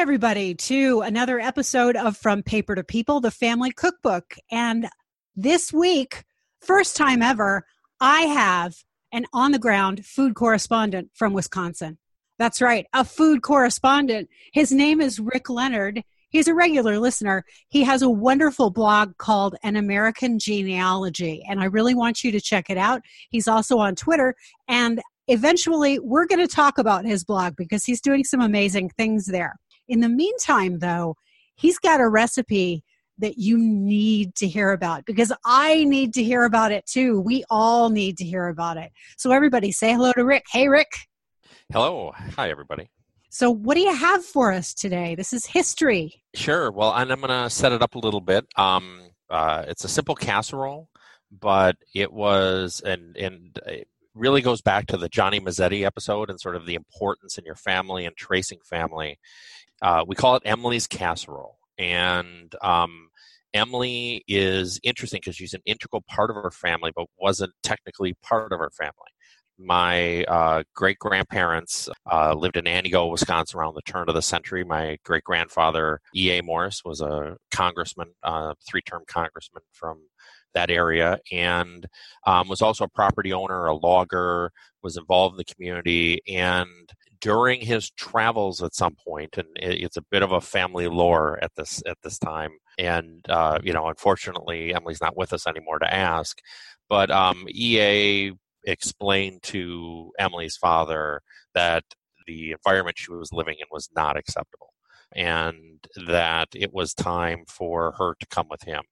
Everybody, to another episode of From Paper to People, the family cookbook. And this week, first time ever, I have an on the ground food correspondent from Wisconsin. That's right, a food correspondent. His name is Rick Leonard. He's a regular listener. He has a wonderful blog called An American Genealogy, and I really want you to check it out. He's also on Twitter, and eventually we're going to talk about his blog because he's doing some amazing things there. In the meantime, though, he's got a recipe that you need to hear about because I need to hear about it too. We all need to hear about it. So, everybody, say hello to Rick. Hey, Rick. Hello. Hi, everybody. So, what do you have for us today? This is history. Sure. Well, and I'm going to set it up a little bit. Um, uh, it's a simple casserole, but it was, and, and really goes back to the Johnny Marzetti episode and sort of the importance in your family and tracing family. Uh, we call it Emily's casserole, and um, Emily is interesting because she's an integral part of our family, but wasn't technically part of our family. My uh, great grandparents uh, lived in Antigo, Wisconsin around the turn of the century. My great grandfather, E.A. Morris, was a congressman, uh, three term congressman from that area and um, was also a property owner, a logger, was involved in the community. And during his travels at some point, and it's a bit of a family lore at this at this time. And uh, you know, unfortunately, Emily's not with us anymore to ask. But um, EA explained to Emily's father that the environment she was living in was not acceptable, and that it was time for her to come with him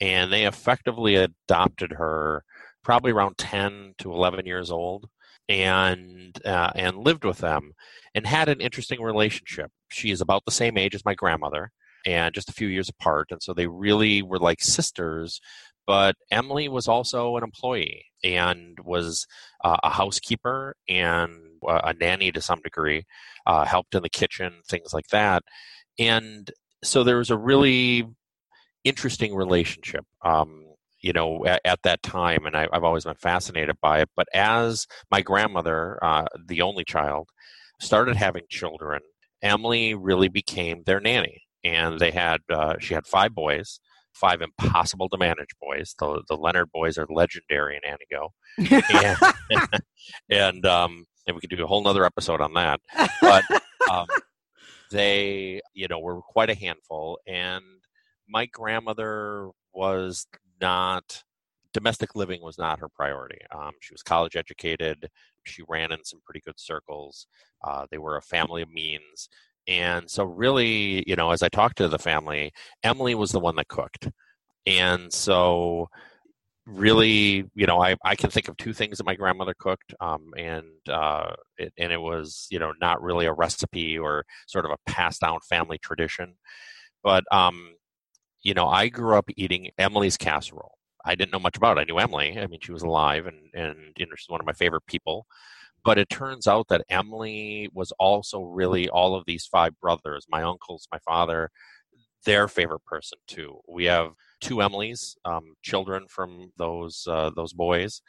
and they effectively adopted her probably around 10 to 11 years old and uh, and lived with them and had an interesting relationship. She is about the same age as my grandmother and just a few years apart and so they really were like sisters but emily was also an employee and was uh, a housekeeper and uh, a nanny to some degree uh, helped in the kitchen things like that. And so there was a really interesting relationship. Um, you know, at, at, that time, and I, have always been fascinated by it. But as my grandmother, uh, the only child, started having children, Emily really became their nanny, and they had uh, she had five boys, five impossible to manage boys. The the Leonard boys are legendary in Antigo, and, and um, and we could do a whole nother episode on that. But um, they, you know, were quite a handful, and my grandmother was not domestic living was not her priority. Um, she was college educated. She ran in some pretty good circles. Uh, they were a family of means. And so, really, you know, as I talked to the family, Emily was the one that cooked. And so, really, you know, I, I can think of two things that my grandmother cooked. Um, and, uh, it, and it was, you know, not really a recipe or sort of a passed down family tradition. But um, you know, I grew up eating Emily's casserole. I didn't know much about it. I knew Emily. I mean, she was alive and, and you know, she's one of my favorite people. But it turns out that Emily was also really all of these five brothers, my uncles, my father, their favorite person too. We have two Emilys, um, children from those uh, those boys,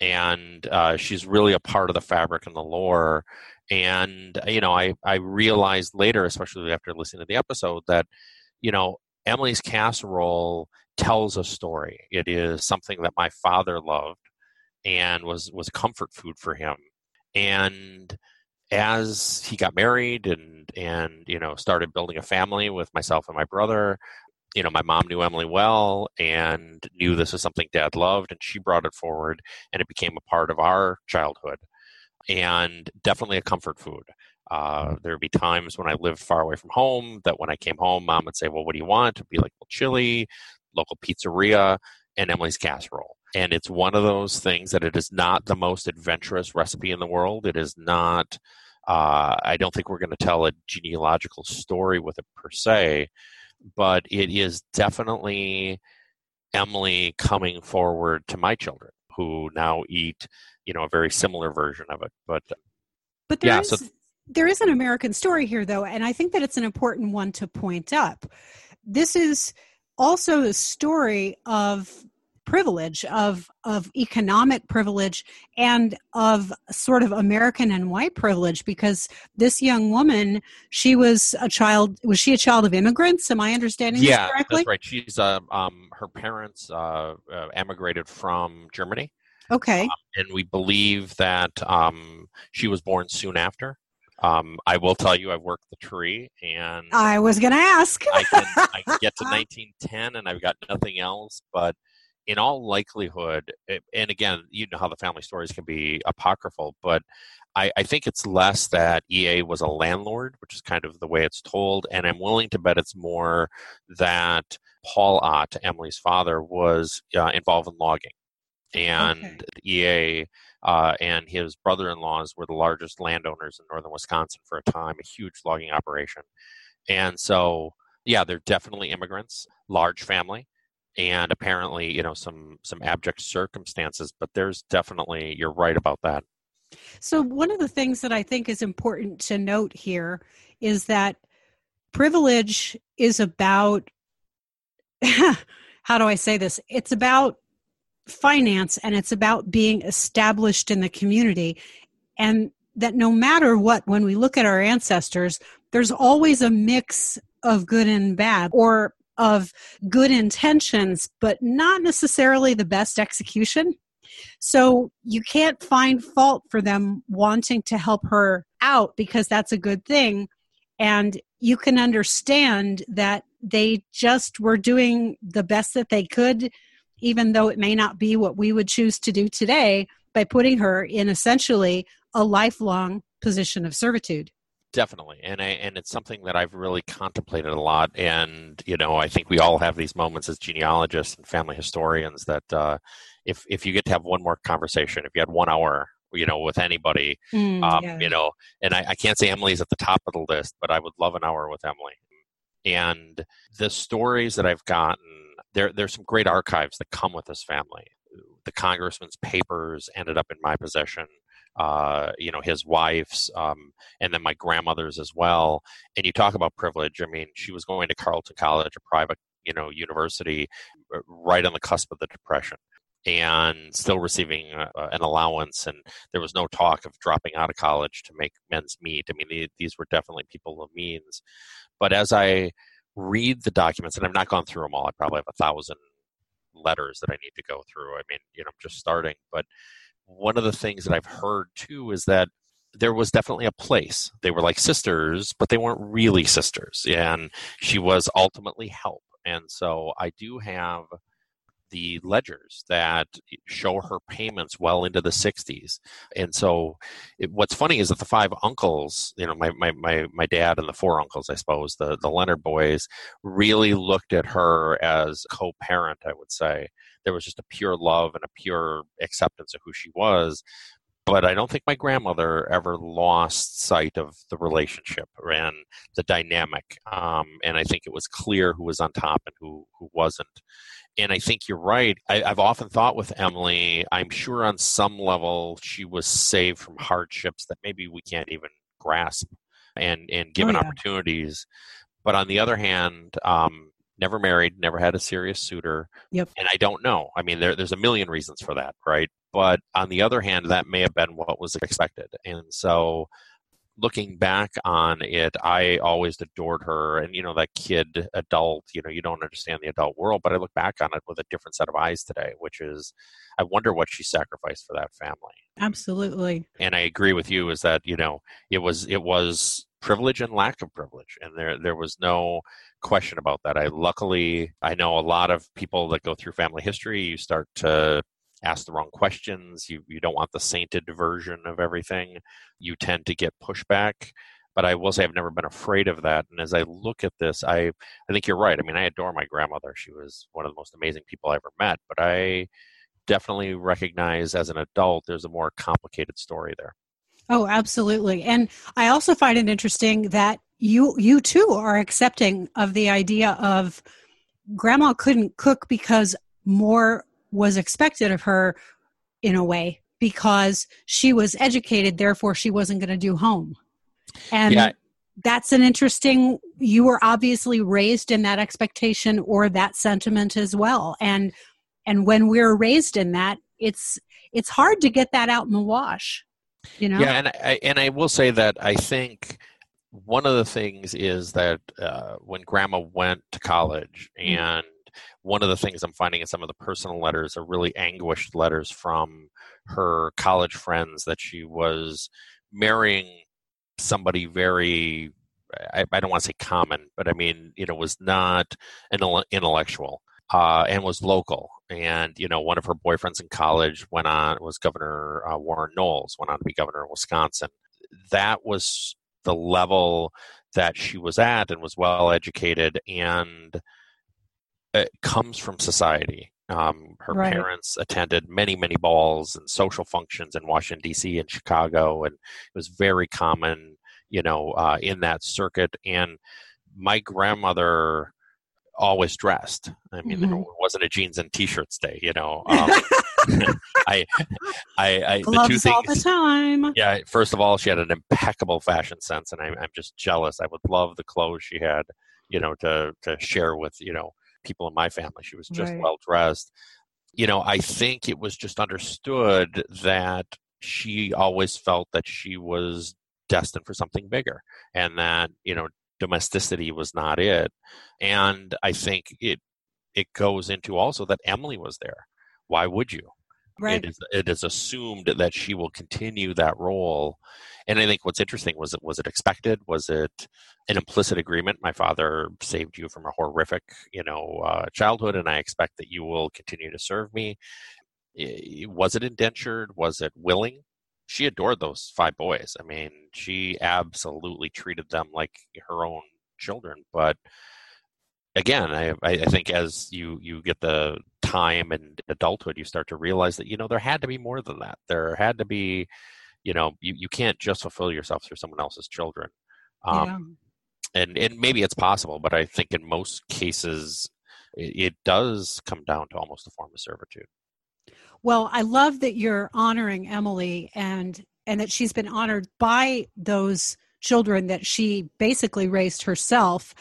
and uh, she's really a part of the fabric and the lore. And you know, I I realized later, especially after listening to the episode, that you know Emily's casserole tells a story. It is something that my father loved and was was comfort food for him. And as he got married and and you know started building a family with myself and my brother, you know my mom knew Emily well and knew this was something dad loved and she brought it forward and it became a part of our childhood and definitely a comfort food. Uh, there would be times when I lived far away from home that when I came home, mom would say, Well, what do you want? It'd be like well, chili, local pizzeria, and Emily's casserole. And it's one of those things that it is not the most adventurous recipe in the world. It is not, uh, I don't think we're going to tell a genealogical story with it per se, but it is definitely Emily coming forward to my children who now eat, you know, a very similar version of it. But but there yeah, is, so there is an American story here, though, and I think that it's an important one to point up. This is also the story of privilege of of economic privilege and of sort of American and white privilege because this young woman she was a child was she a child of immigrants am I understanding yeah, this correctly that's right. She's uh, um, her parents uh, uh, emigrated from Germany, okay and we believe that um, she was born soon after. Um, I will tell you, I've worked the tree, and I was going to ask I can, I can get to 1910 and I've got nothing else. But in all likelihood, it, and again, you know how the family stories can be apocryphal, but I, I, think it's less that EA was a landlord, which is kind of the way it's told. And I'm willing to bet it's more that Paul Ott, Emily's father, was uh, involved in logging. And Okay. EA uh, and his brother-in-laws were the largest landowners in northern Wisconsin for a time, a huge logging operation. And so, yeah, they're definitely immigrants, large family, and apparently, you know, some some abject circumstances. But there's definitely, you're right about that. So, one of the things that I think is important to note here is that privilege is about, how do I say this? It's about finance and it's about being established in the community. And that no matter what, when we look at our ancestors, there's always a mix of good and bad or of good intentions, but not necessarily the best execution. So you can't find fault for them wanting to help her out because that's a good thing. And you can understand that they just were doing the best that they could, even though it may not be what we would choose to do today, by putting her in essentially a lifelong position of servitude. Definitely, and I, and it's something that I've really contemplated a lot. And you know, I think we all have these moments as genealogists and family historians that uh, if if you get to have one more conversation, if you had one hour, you know, with anybody, Mm, um, yeah. you know, and I, I can't say Emily's at the top of the list, but I would love an hour with Emily. And the stories that I've gotten, there there's some great archives that come with this family. The congressman's papers ended up in my possession. Uh, you know, his wife's, um, and then my grandmother's as well. And you talk about privilege. I mean, she was going to Carleton College, a private, you know, university, uh, right on the cusp of the Depression and still receiving uh, an allowance. And there was no talk of dropping out of college to make men's meet. I mean, the, these were definitely people of means. But as I read the documents, and I've not gone through them all, I probably have a thousand letters that I need to go through. I mean, you know, I'm just starting. But one of the things that I've heard too is that there was definitely a place. They were like sisters, but they weren't really sisters. And she was ultimately help. And so I do have the ledgers that show her payments well into the 60s. And so it, what's funny is that the five uncles, you know, my, my, my, my dad and the four uncles, I suppose, the, the Leonard boys, really looked at her as co parent, I would say. There was just a pure love and a pure acceptance of who she was. But I don't think my grandmother ever lost sight of the relationship and the dynamic. Um, and I think it was clear who was on top and who, who wasn't and I think you're right. I, have often thought with Emily, I'm sure on some level she was saved from hardships that maybe we can't even grasp and, and given yeah. opportunities. But on the other hand, um, never married, never had a serious suitor. Yep. And I don't know. I mean, there, there's a million reasons for that, right? But on the other hand, that may have been what was expected. And so looking back on it, I always adored her. And, you know, that kid, adult, you know, you don't understand the adult world, but I look back on it with a different set of eyes today, which is, I wonder what she sacrificed for that family. Absolutely. And I agree with you is that, you know, it was, it was privilege and lack of privilege. And there, there was no question about that. I luckily, I know a lot of people that go through family history, you start to ask the wrong questions. You you don't want the sainted version of everything. You tend to get pushback. But I will say I've never been afraid of that. And as I look at this, I I think you're right. I mean, I adore my grandmother. She was one of the most amazing people I ever met. But I definitely recognize as an adult there's a more complicated story there. Oh, absolutely. And I also find it interesting that you you too are accepting of the idea of grandma couldn't cook because more was expected of her in a way because she was educated therefore she wasn't going to do home and Yeah. that's an interesting you were obviously raised in that expectation or that sentiment as well and and when we're raised in that it's it's hard to get that out in the wash you know yeah and i and i will say that i think one of the things is that uh, when grandma went to college Mm. and one of the things i'm finding in some of the personal letters are really anguished letters from her college friends that she was marrying somebody very I, I don't want to say common, but I mean, you know, was not an intellectual uh, and was local. And you know, one of her boyfriends in college went on was Governor uh, Warren Knowles, went on to be governor of Wisconsin. That was the level that she was at, and was well educated, and it comes from society. Um, her Right. parents attended many, many balls and social functions in Washington D.C. and Chicago, and it was very common, you know, uh, in that circuit. And my grandmother always dressed. I mean, Mhm. it wasn't a jeans and t-shirts day, you know. Um, I, I, I, the two gloves all the things. time Yeah, first of all, she had an impeccable fashion sense, and I'm, I'm just jealous. I would love the clothes she had, you know, to to share with you know people in my family. She was just Right. well dressed. You know, I think it was just understood that she always felt that she was destined for something bigger, and that you know domesticity was not it. And I think it it goes into also that Emily was there. Why would you? Right It is it is assumed that she will continue that role, and I think what's interesting was it was it expected? Was it an implicit agreement? My father saved you from a horrific, you know, uh, childhood, and I expect that you will continue to serve me. Was it indentured? Was it willing? She adored those five boys. I mean, she absolutely treated them like her own children. But again, I, I I think as you you get the time and adulthood, you start to realize that you know there had to be more than that. There had to be, you know, you, you can't just fulfill yourself through someone else's children. Um, yeah. and and maybe it's possible, but I think in most cases it, it does come down to almost a form of servitude. Well, I love that you're honoring Emily and and that she's been honored by those children that she basically raised herself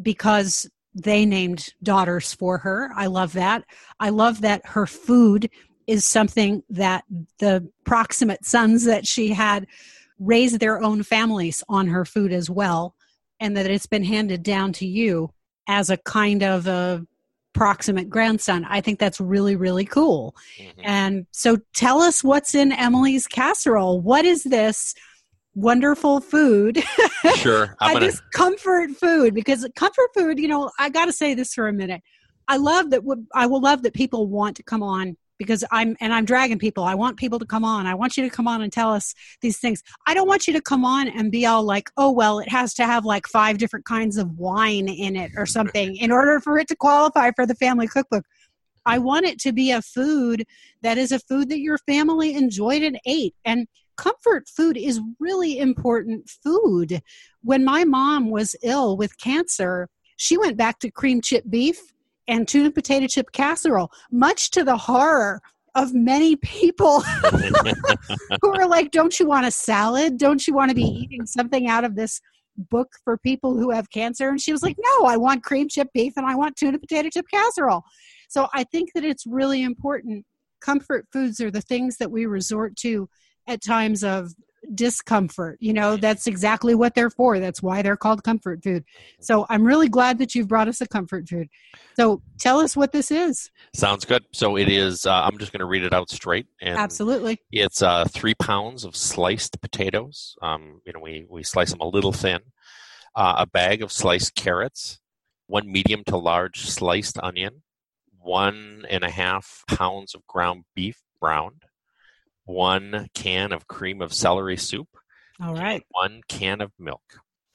because they named daughters for her. I love that. I love that her food is something that the proximate sons that she had raised their own families on her food as well and that it's been handed down to you as a kind of a proximate grandson. I think that's really really cool. Mhm. And so tell us what's in Emily's casserole. What is this wonderful food? Sure, I gonna. just comfort food because comfort food, you know, I got to say this for a minute. I love that I will love that people want to come on because I'm and I'm dragging people. I want people to come on. I want you to come on and tell us these things. I don't want you to come on and be all like, "Oh, well, it has to have like five different kinds of wine in it or something in order for it to qualify for the family cookbook." I want it to be a food that is a food that your family enjoyed and ate. And comfort food is really important food. When my mom was ill with cancer, she went back to cream chip beef and tuna potato chip casserole, much to the horror of many people who are like, Don't you want a salad? Don't you want to be eating something out of this book for people who have cancer? And she was like, No, I want cream chip beef and I want tuna potato chip casserole. So I think that it's really important. Comfort foods are the things that we resort to at times of discomfort. You know, that's exactly what they're for. That's why they're called comfort food. So I'm really glad that you've brought us a comfort food. So tell us what this is. Sounds good. So it is. Uh, I'm just going to read it out straight. And Absolutely. It's uh, three pounds of sliced potatoes. Um, you know, we we slice them a little thin. Uh, a bag of sliced carrots, one medium to large sliced onion, one and a half pounds of ground beef browned, one can of cream of celery soup, All right. one can of milk.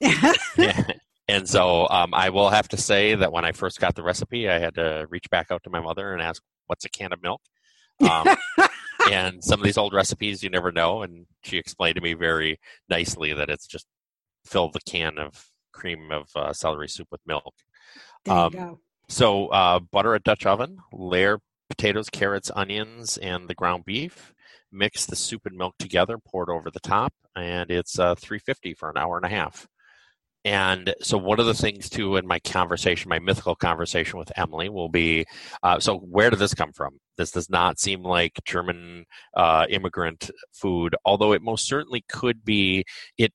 and so um, I will have to say that when I first got the recipe, I had to reach back out to my mother and ask, "What's a can of milk?" Um, and some of these old recipes you never know, and she explained to me very nicely that it's just fill the can of cream of uh, celery soup with milk. there you Um, go. So uh, butter a Dutch oven, layer potatoes, carrots, onions, and the ground beef. Mix the soup and milk together, pour it over the top, and it's uh, 350 for an hour and a half. and so one of the things too in my conversation my mythical conversation with emily will be uh, so where did this come from this does not seem like german uh, immigrant food although it most certainly could be it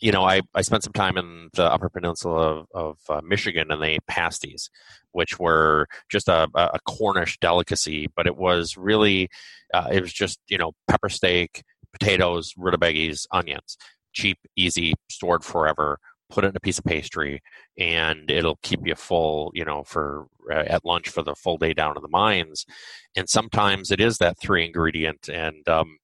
you know I, I spent some time in the upper peninsula of, of uh, michigan and they pasties which were just a, a cornish delicacy but it was really uh, it was just you know pepper steak potatoes rutabagas onions cheap easy stored forever put it in a piece of pastry and it'll keep you full you know for uh, at lunch for the full day down in the mines. And sometimes it is that three ingredient and um,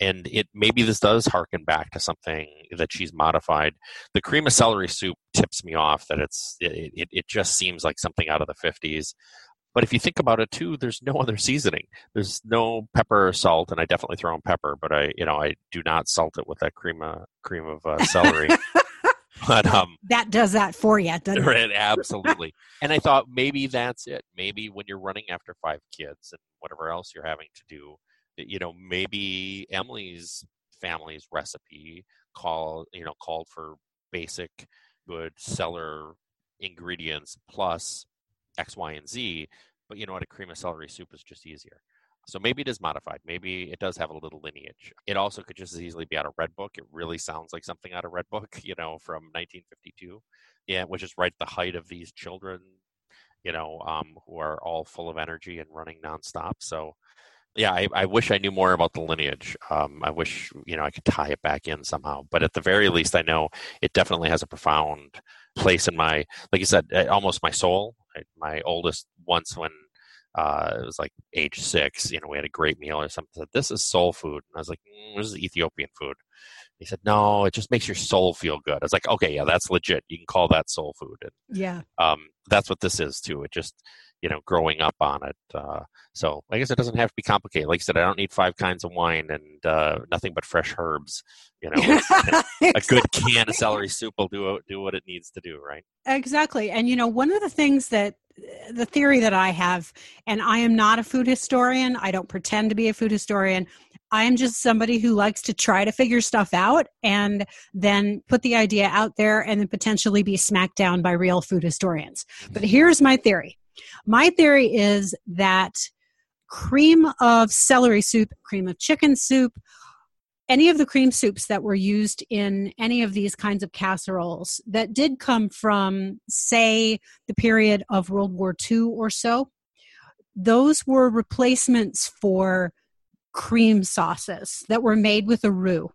and it maybe this does harken back to something that she's modified the cream of celery soup tips me off that it's it, it, it just seems like something out of the 50s but if you think about it too, there's no other seasoning. There's no pepper or salt, and I definitely throw in pepper, but I, you know, I do not salt it with that cream of cream of uh, celery. but um, that does that for you, doesn't it? Absolutely. and I thought maybe that's it. Maybe when you're running after five kids and whatever else you're having to do, you know, maybe Emily's family's recipe call you know called for basic good cellar ingredients plus X, Y, and Z. But you know what? A cream of celery soup is just easier. So maybe it is modified. Maybe it does have a little lineage. It also could just as easily be out of Redbook. It really sounds like something out of Redbook, you know, from 1952. Yeah, which is right at the height of these children, you know, um, who are all full of energy and running nonstop. So, yeah, I, I wish I knew more about the lineage. Um, I wish, you know, I could tie it back in somehow. But at the very least, I know it definitely has a profound place in my, like you said, eh, almost my soul. My oldest once when uh, it was like age six. You know, we had a great meal or something. Said, this is soul food. And I was like, mm, this is Ethiopian food. He said, no, it just makes your soul feel good. I was like, okay, yeah, that's legit. You can call that soul food. And, yeah. Um, that's what this is too. It just, you know, growing up on it. Uh, so I guess it doesn't have to be complicated. Like I said, I don't need five kinds of wine and uh, nothing but fresh herbs. You know, exactly. a good can of celery soup will do do what it needs to do, right? Exactly. And you know, one of the things that the theory that I have, and I am not a food historian. I don't pretend to be a food historian. I am just somebody who likes to try to figure stuff out and then put the idea out there and then potentially be smacked down by real food historians. But here's my theory my theory is that cream of celery soup, cream of chicken soup, any of the cream soups that were used in any of these kinds of casseroles that did come from, say, the period of World War II or so, those were replacements for cream sauces that were made with a roux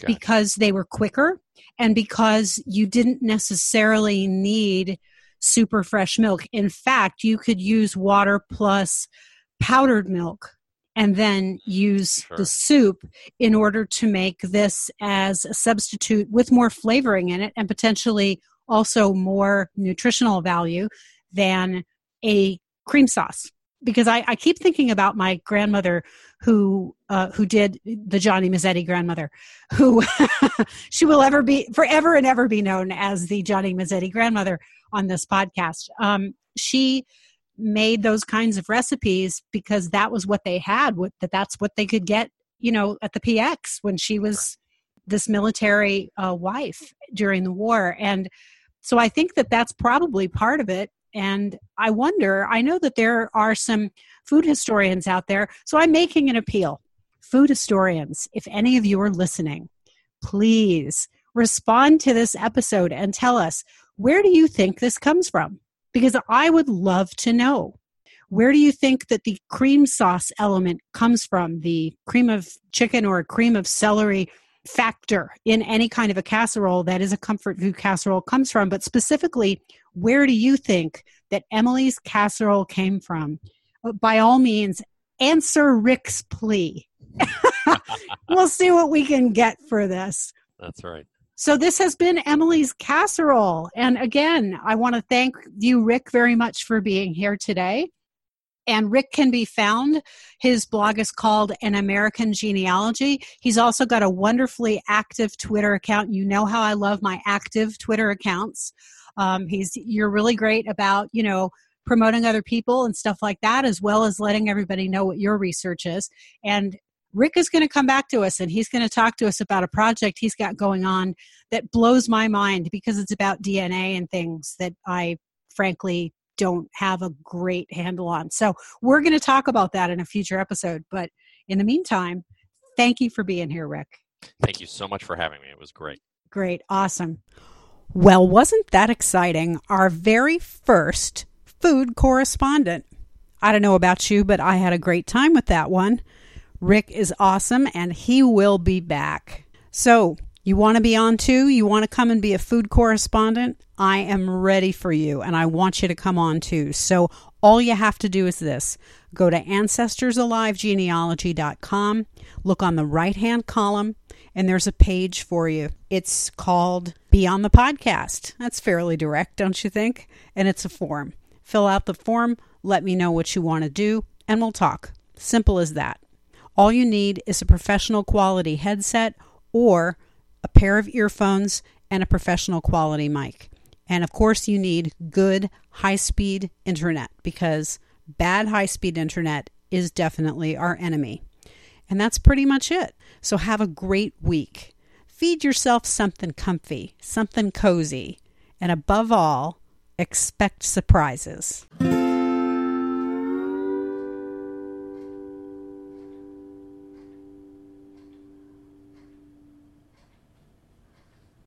gotcha. because they were quicker and because you didn't necessarily need super fresh milk. In fact, you could use water plus powdered milk and then use sure. the soup in order to make this as a substitute with more flavoring in it and potentially also more nutritional value than a cream sauce because I, I, keep thinking about my grandmother who uh, who did the Johnny Marzetti grandmother, who she will ever be forever and ever be known as the Johnny Marzetti grandmother on this podcast. Um, she made those kinds of recipes because that was what they had. What that that's what they could get, you know, at the PX when she was this military uh, wife during the war, and so I think that that's probably part of it and I wonder, I know that there are some food historians out there, so I'm making an appeal. Food historians, if any of you are listening, please respond to this episode and tell us where do you think this comes from? Because I would love to know. Where do you think that the cream sauce element comes from? The cream of chicken or cream of celery factor in any kind of a casserole that is a comfort food casserole comes from, but specifically, where do you think that Emily's casserole came from? Uh, by all means, answer Rick's plea. we'll see what we can get for this. That's right. So, this has been Emily's casserole. And again, I want to thank you, Rick, very much for being here today and Rick can be found. His blog is called An American Genealogy. He's also got a wonderfully active Twitter account. You know how I love my active Twitter accounts. Um, he's you're really great about you know promoting other people and stuff like that, as well as letting everybody know what your research is. And Rick is going to come back to us and he's going to talk to us about a project he's got going on that blows my mind because it's about DNA and things that I frankly don't have a great handle on. So we're going to talk about that in a future episode. But in the meantime, thank you for being here, Rick. Thank you so much for having me. It was great. Great. Awesome. Well, wasn't that exciting? Our very first food correspondent. I don't know about you, but I had a great time with that one. Rick is awesome and he will be back. So, you want to be on too? You want to come and be a food correspondent? I am ready for you and I want you to come on too. So, all you have to do is this go to ancestorsalivgenealogy.com, look on the right hand column, and there's a page for you. It's called Be on the Podcast. That's fairly direct, don't you think? And it's a form. Fill out the form, let me know what you want to do, and we'll talk. Simple as that. All you need is a professional quality headset or a pair of earphones and a professional quality mic. And of course, you need good high speed internet because bad high speed internet is definitely our enemy. And that's pretty much it. So have a great week. Feed yourself something comfy, something cozy, and above all, expect surprises.